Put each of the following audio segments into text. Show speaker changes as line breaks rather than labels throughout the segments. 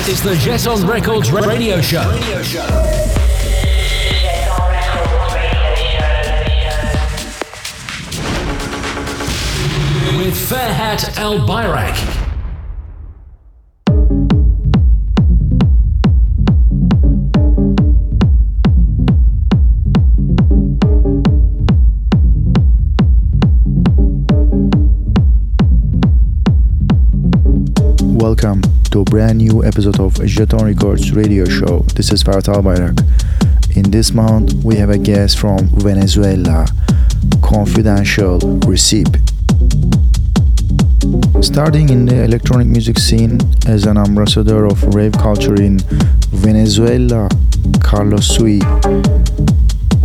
This is the Jeton Records radio show. Radio show. With Ferhat Albayrak.
welcome to a brand new episode of Jeton Records radio show. This is Ferhat Albayrak. In this month, we have a guest from Venezuela, Confidential Recipe. Starting in the electronic music scene as an ambassador of rave culture in Venezuela, Carlos Sui,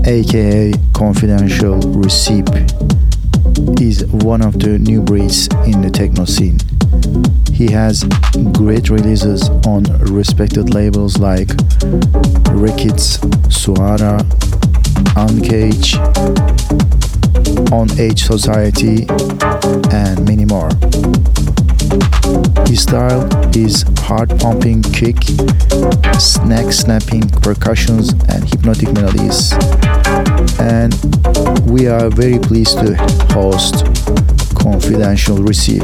aka Confidential Recipe, is one of the new breeds in the techno scene. He has great releases on respected labels like Rickets, Suara, Uncage, On Age Society, and many more. His style is hard pumping kick, snack snapping percussions, and hypnotic melodies. And we are very pleased to host confidential Recipe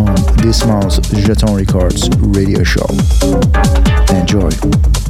on this month's Jeton Records radio show. Enjoy.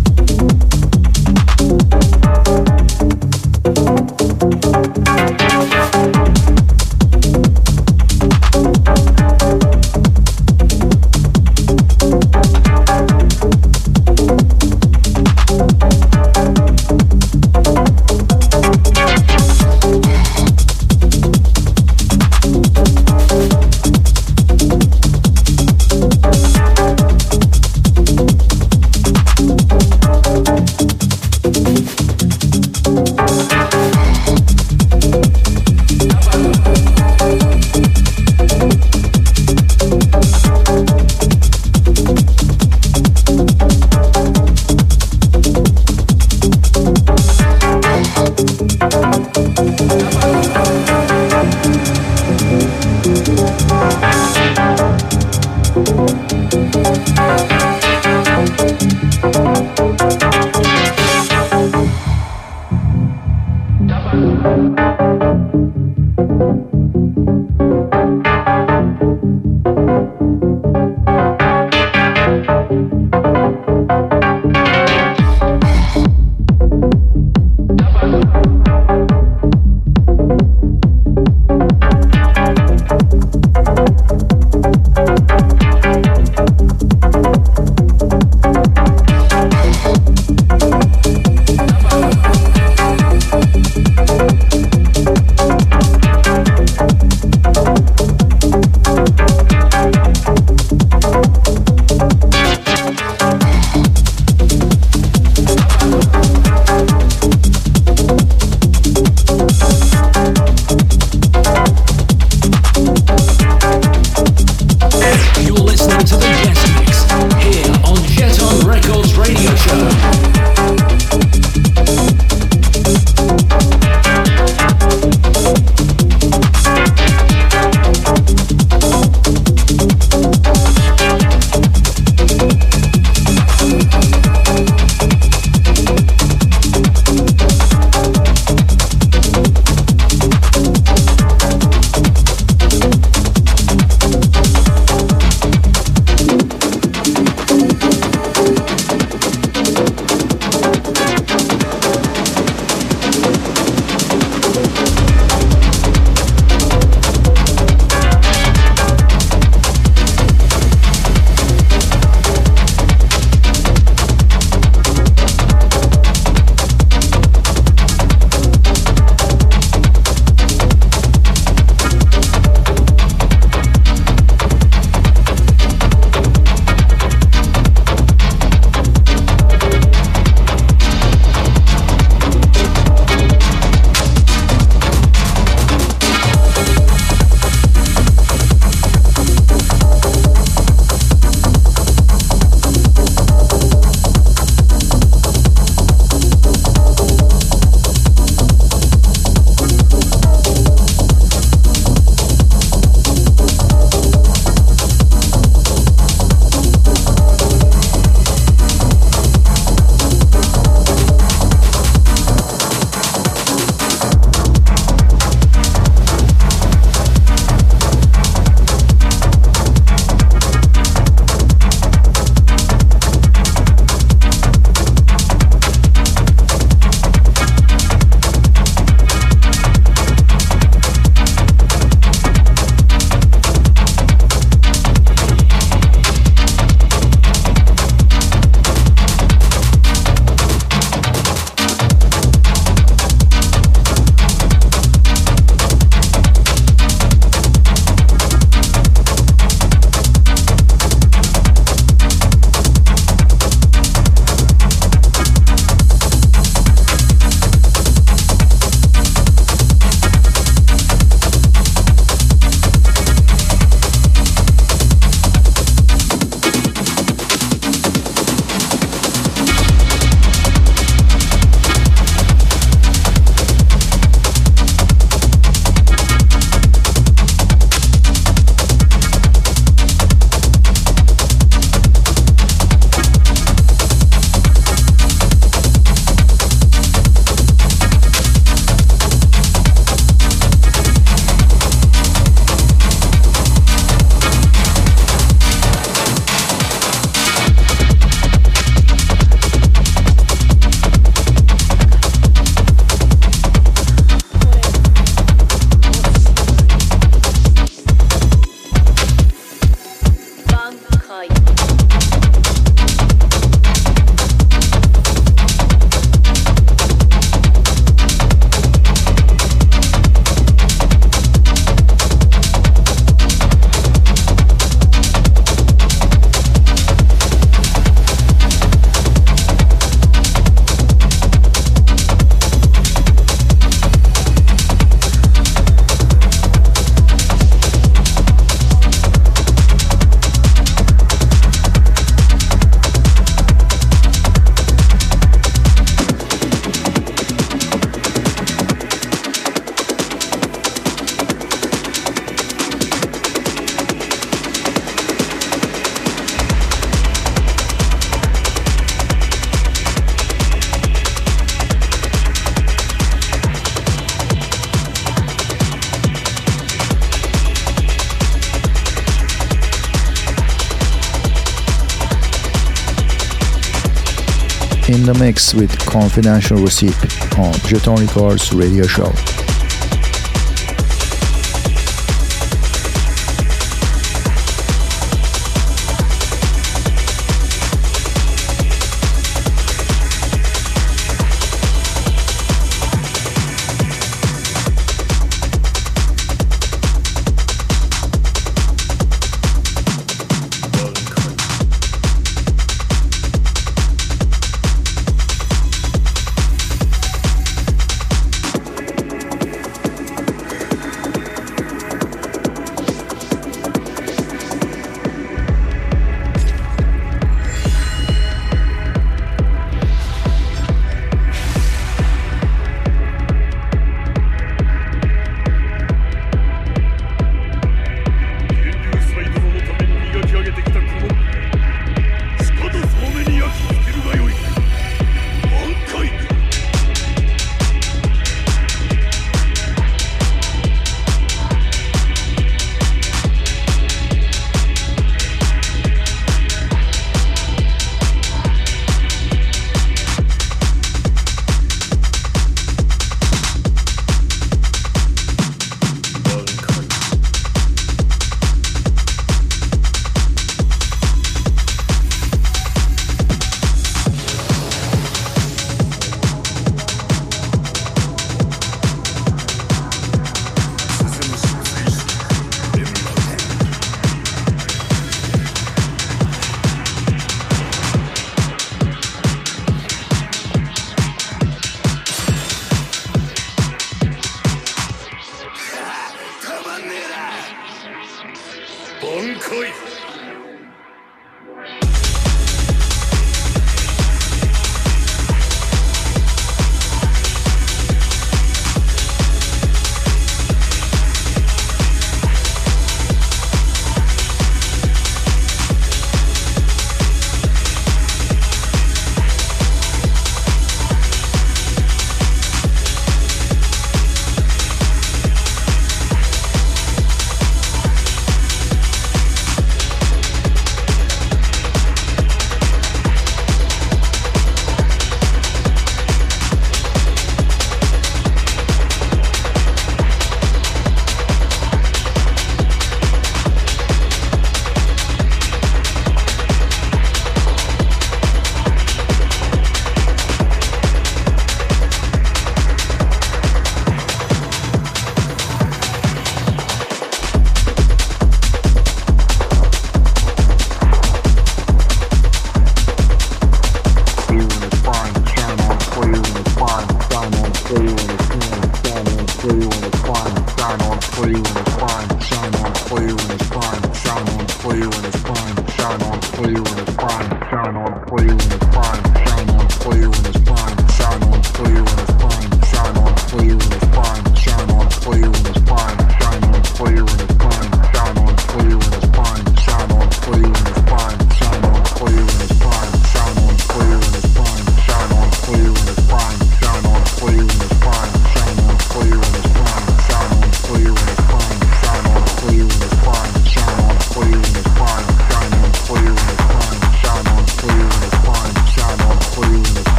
Mix with Confidential Recipe on Jeton Records radio show.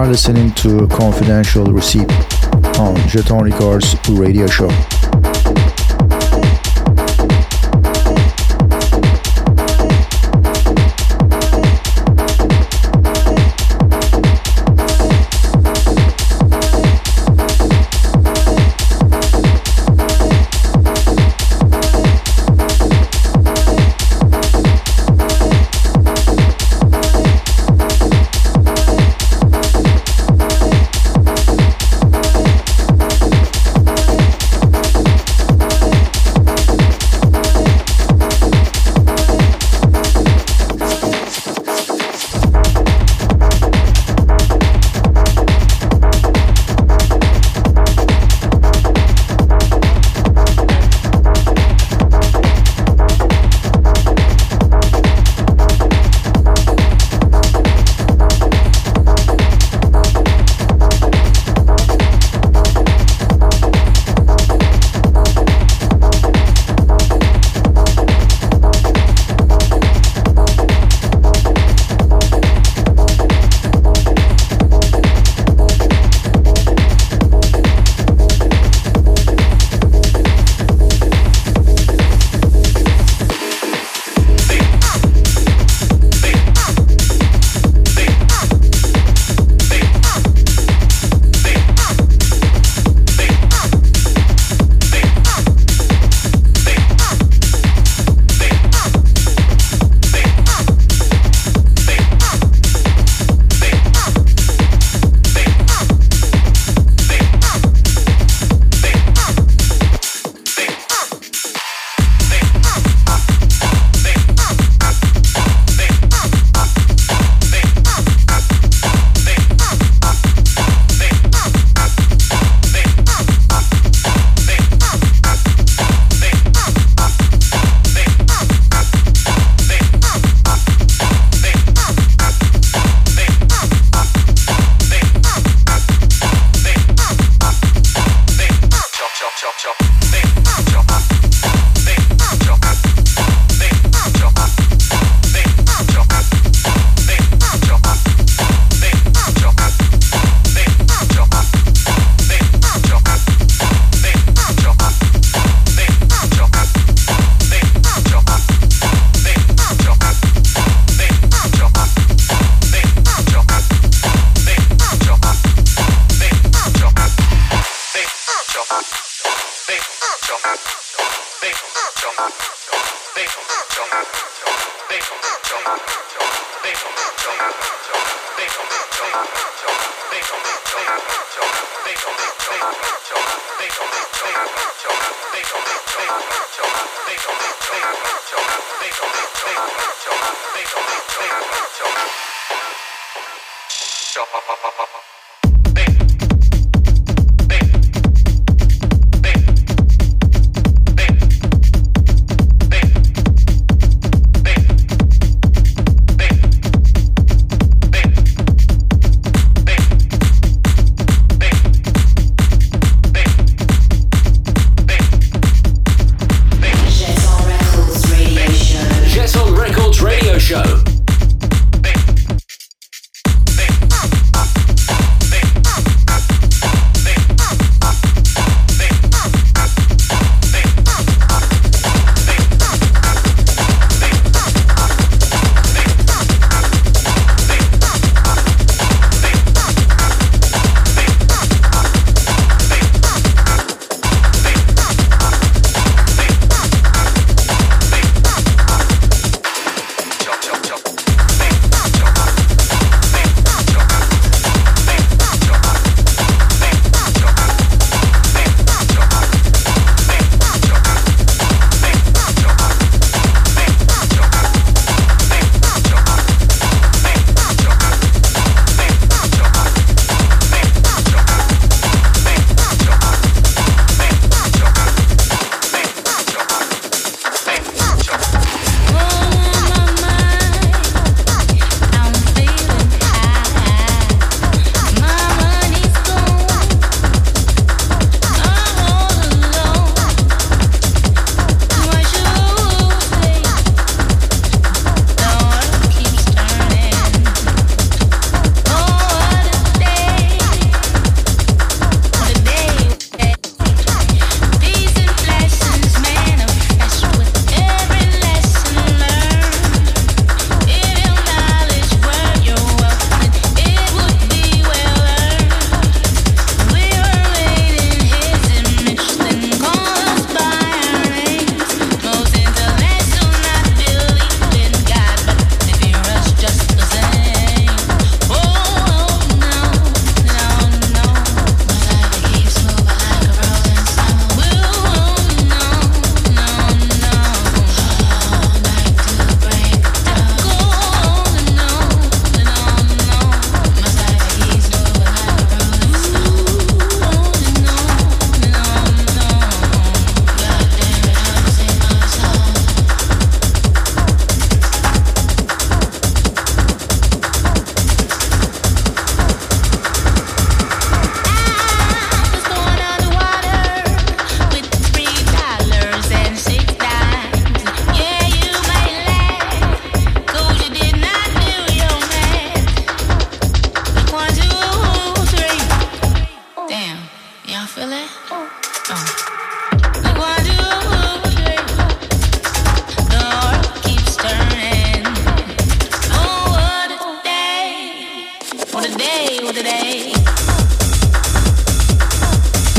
Are listening to Confidential Recipe on Jeton Records radio show. Shut up.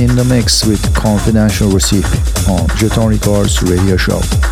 In the mix with Confidential Recipe on Jeton Records Radio Show.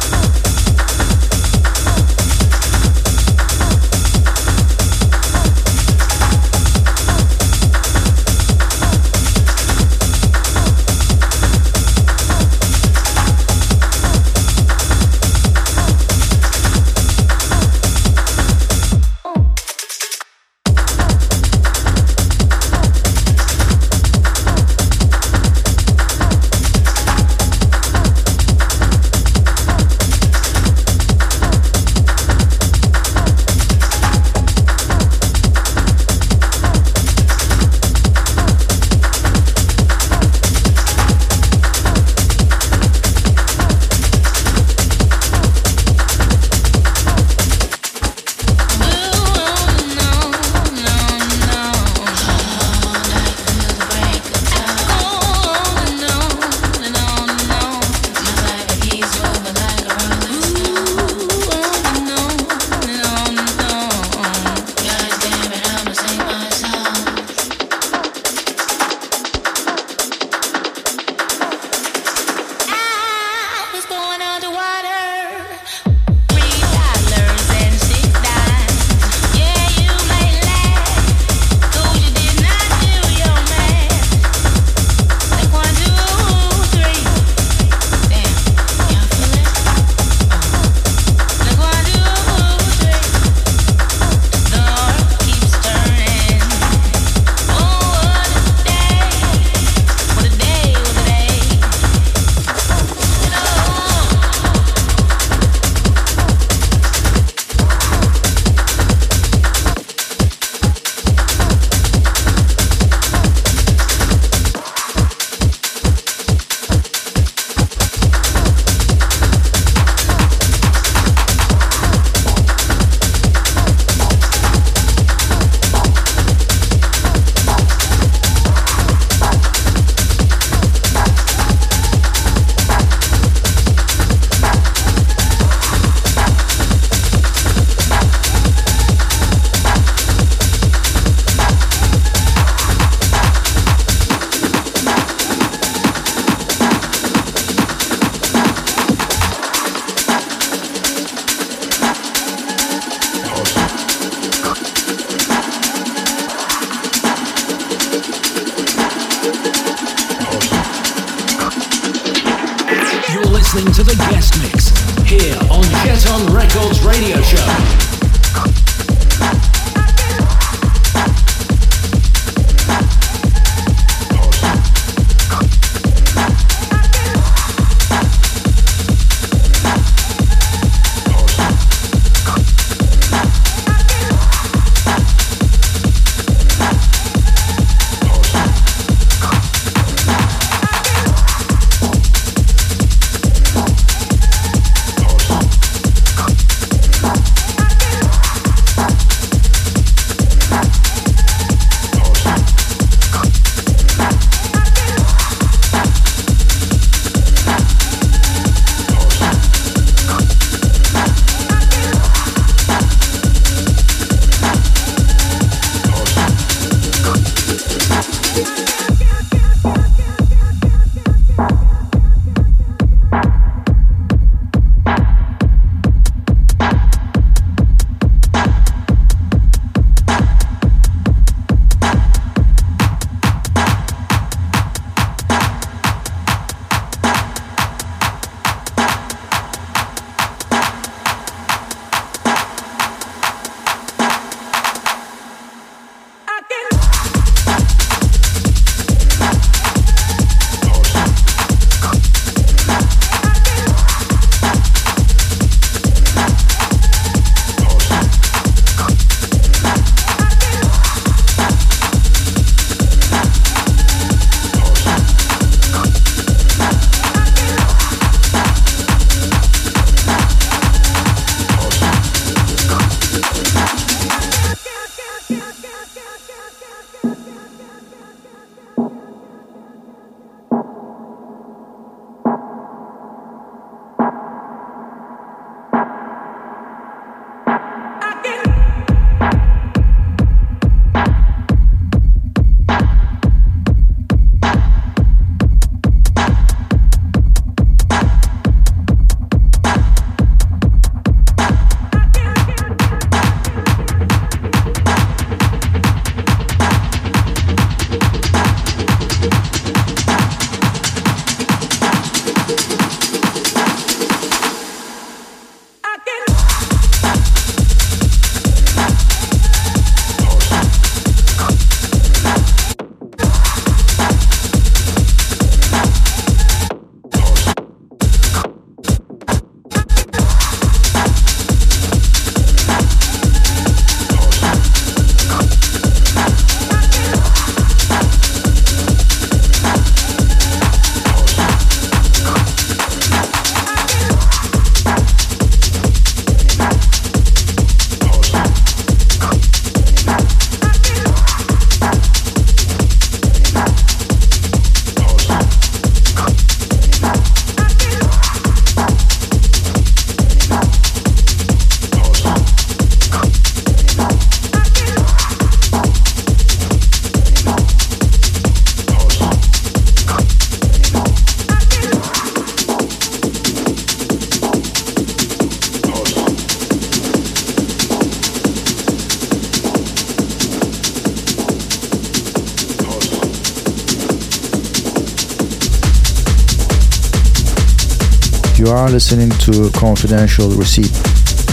Are listening to a Confidential Recipe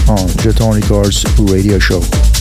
on Jeton Records radio show.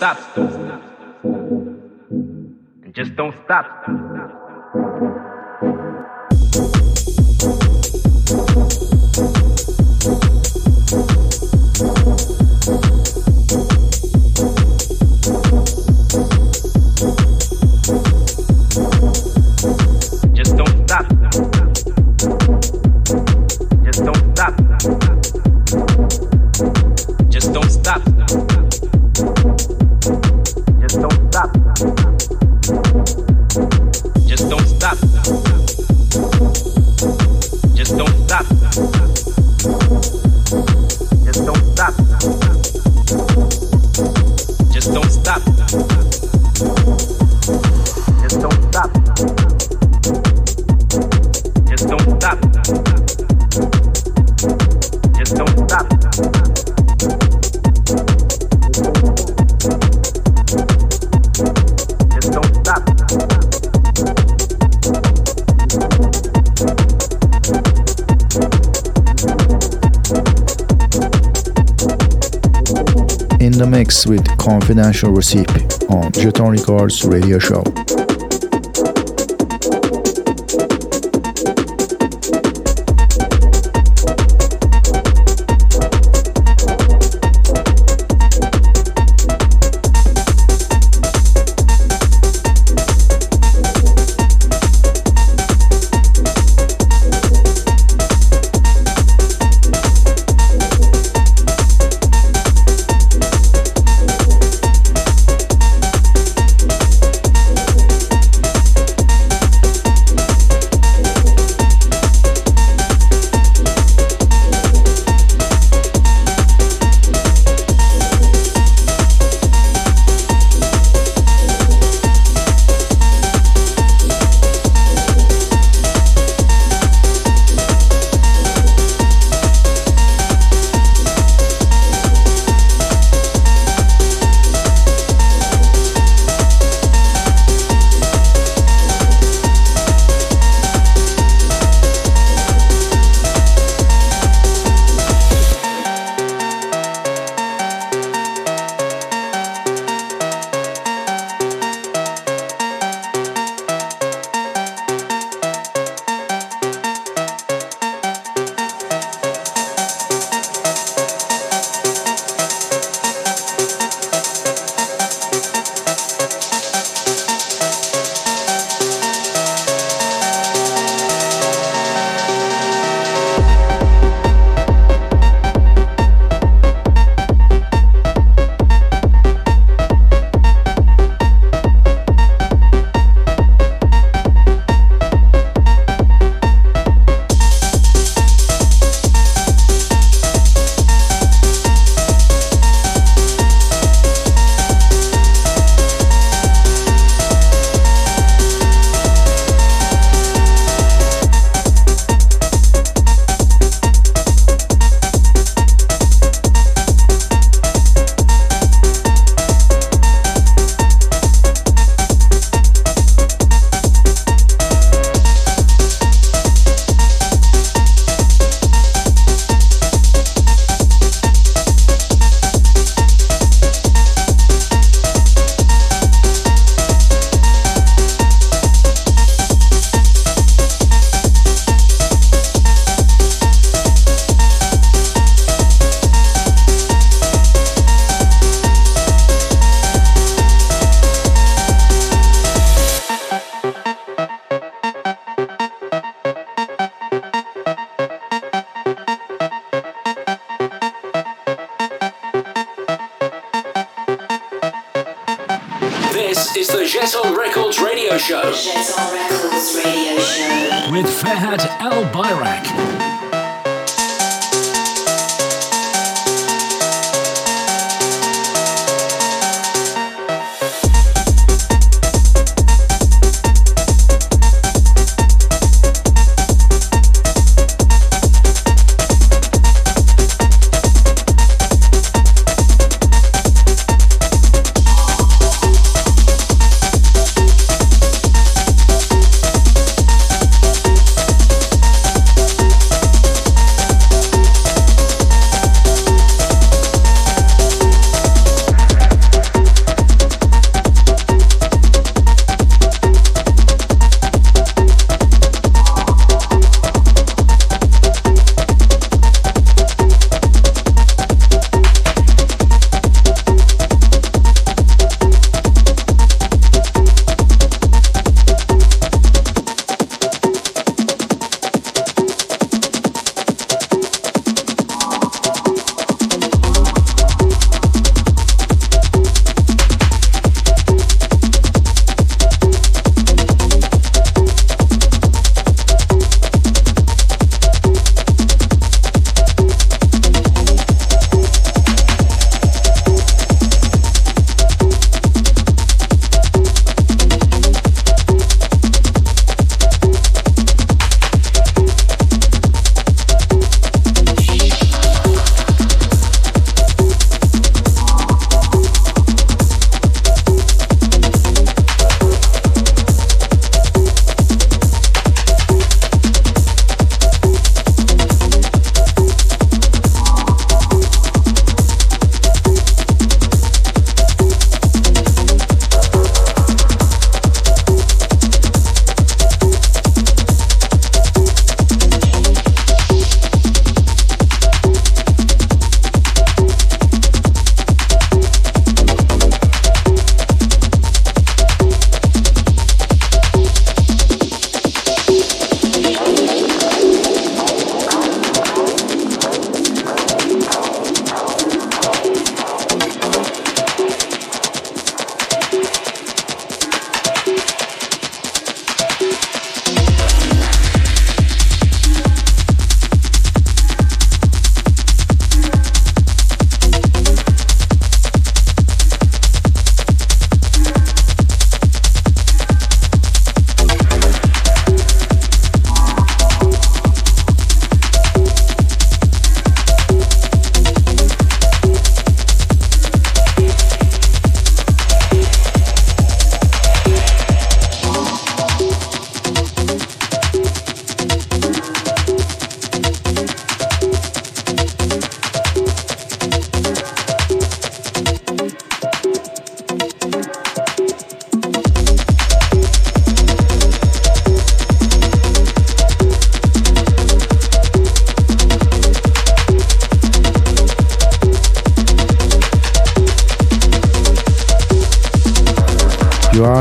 Stop. Just don't stop.
With Confidential Recipe on Jeton Records radio show.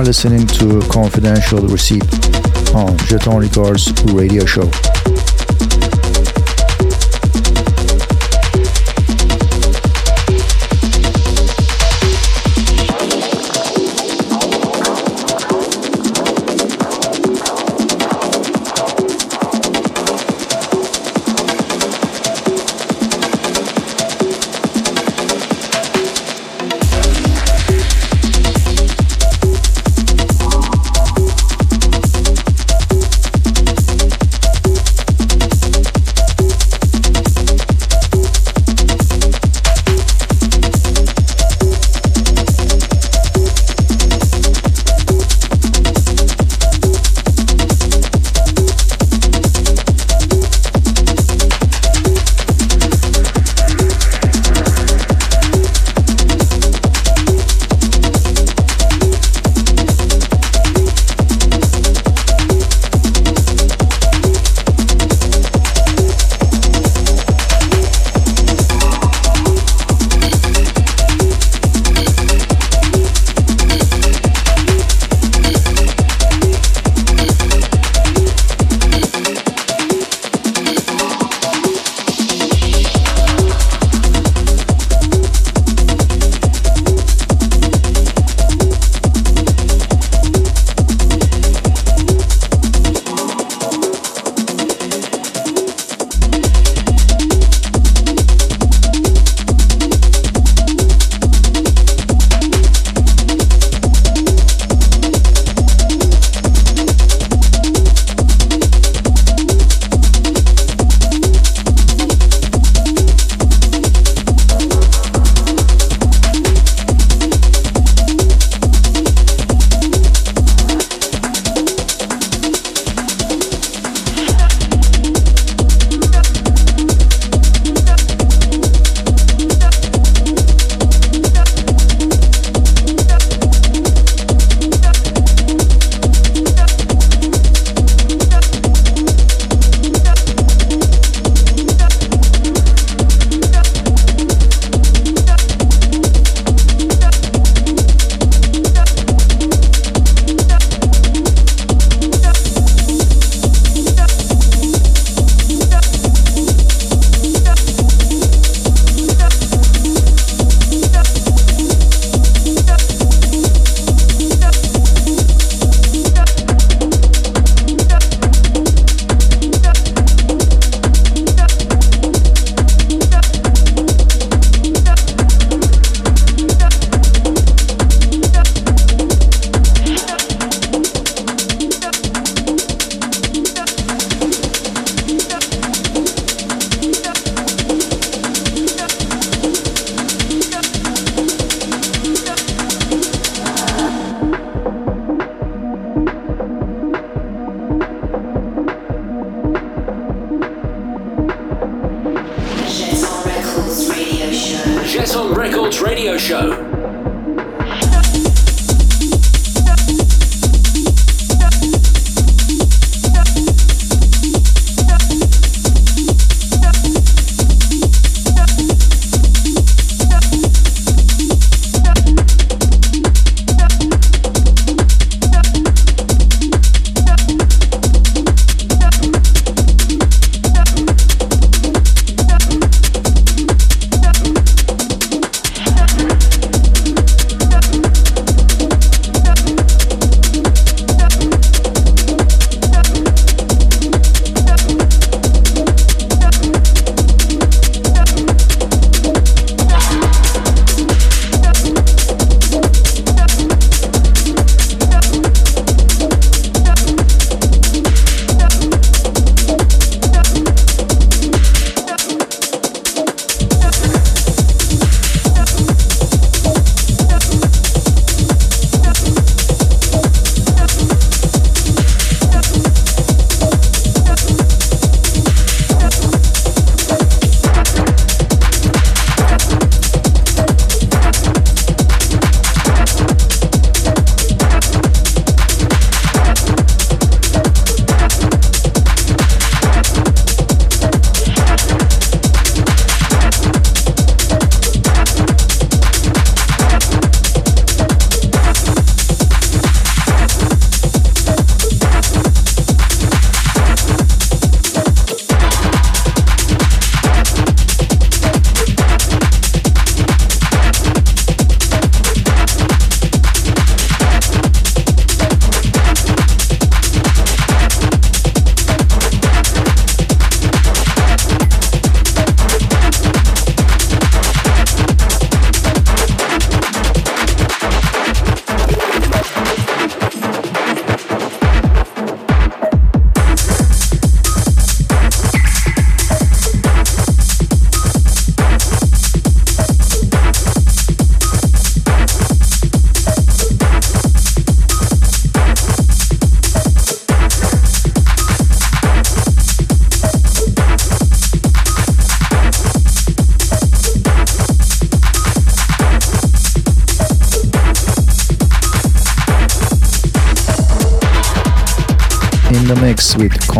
Listening to a Confidential Recipe on Jeton Records radio show.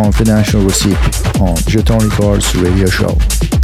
With Confidential Recipe on Jeton Records radio show.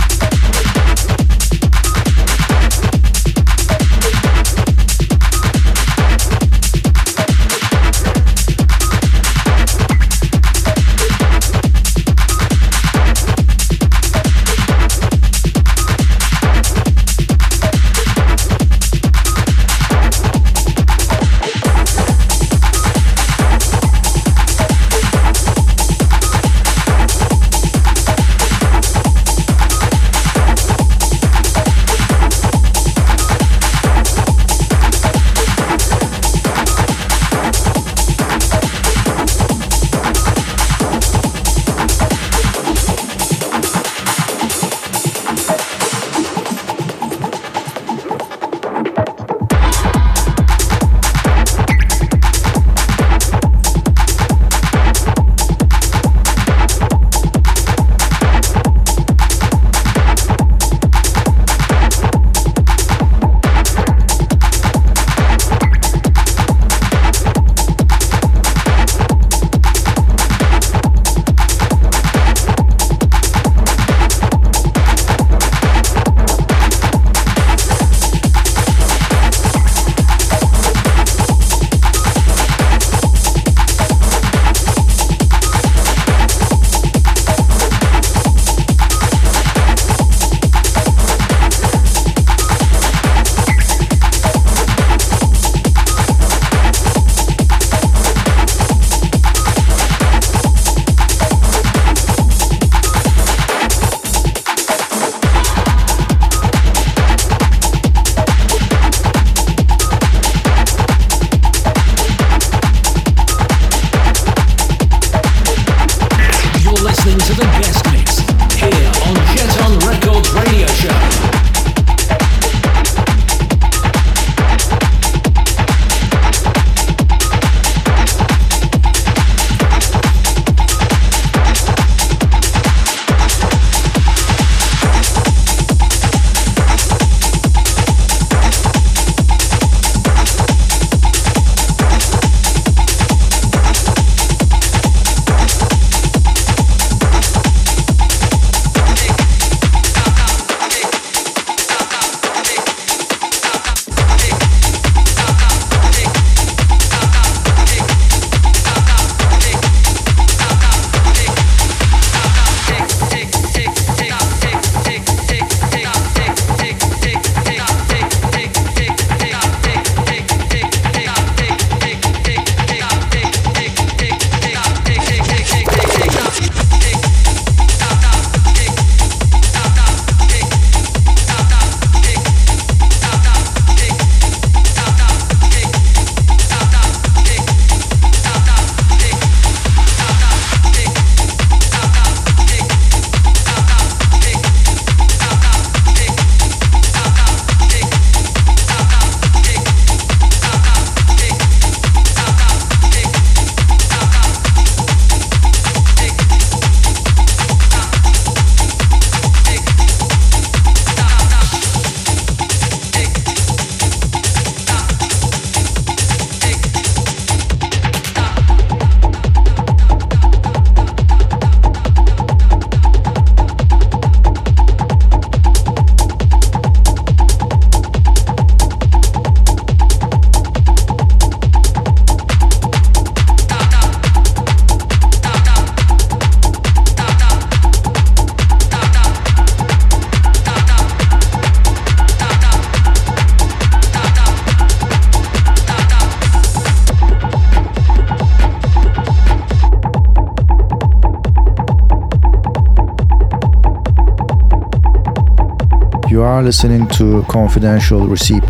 You are listening to Confidential Recipe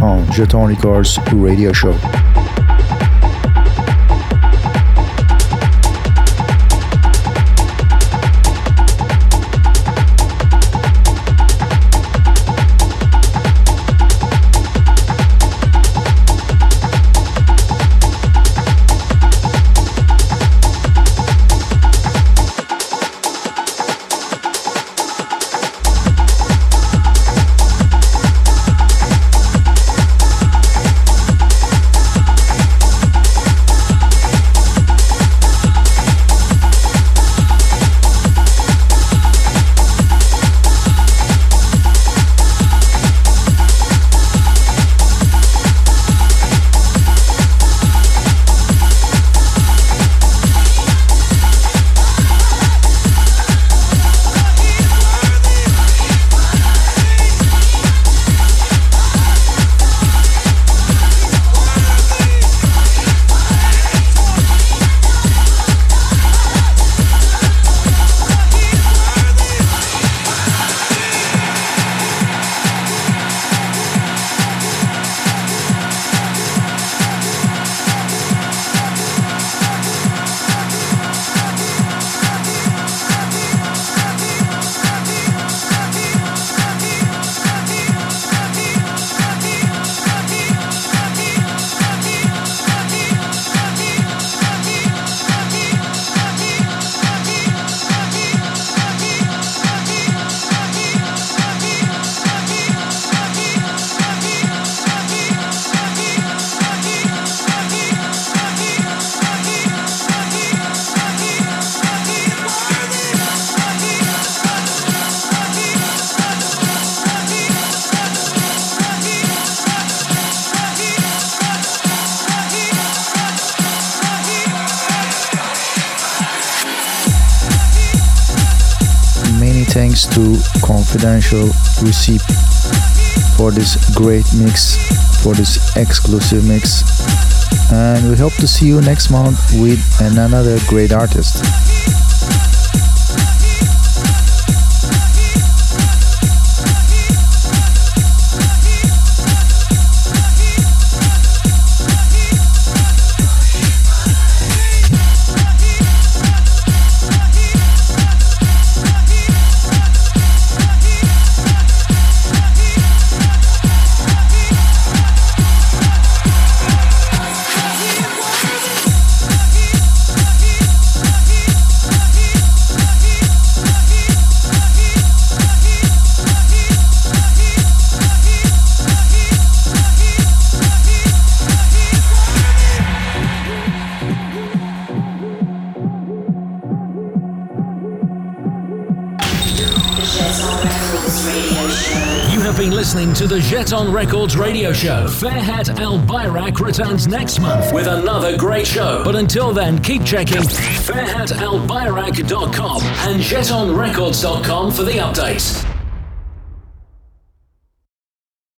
on Jeton Records radio show. Thanks to Confidential Recipe for this great mix, for this exclusive mix. And we hope to see you next month with another great artist.
The Jeton Records radio show. Ferhat Albayrak returns next month with another great show. But until then, keep checking ferhatalbayrak.com and jetonrecords.com for the updates.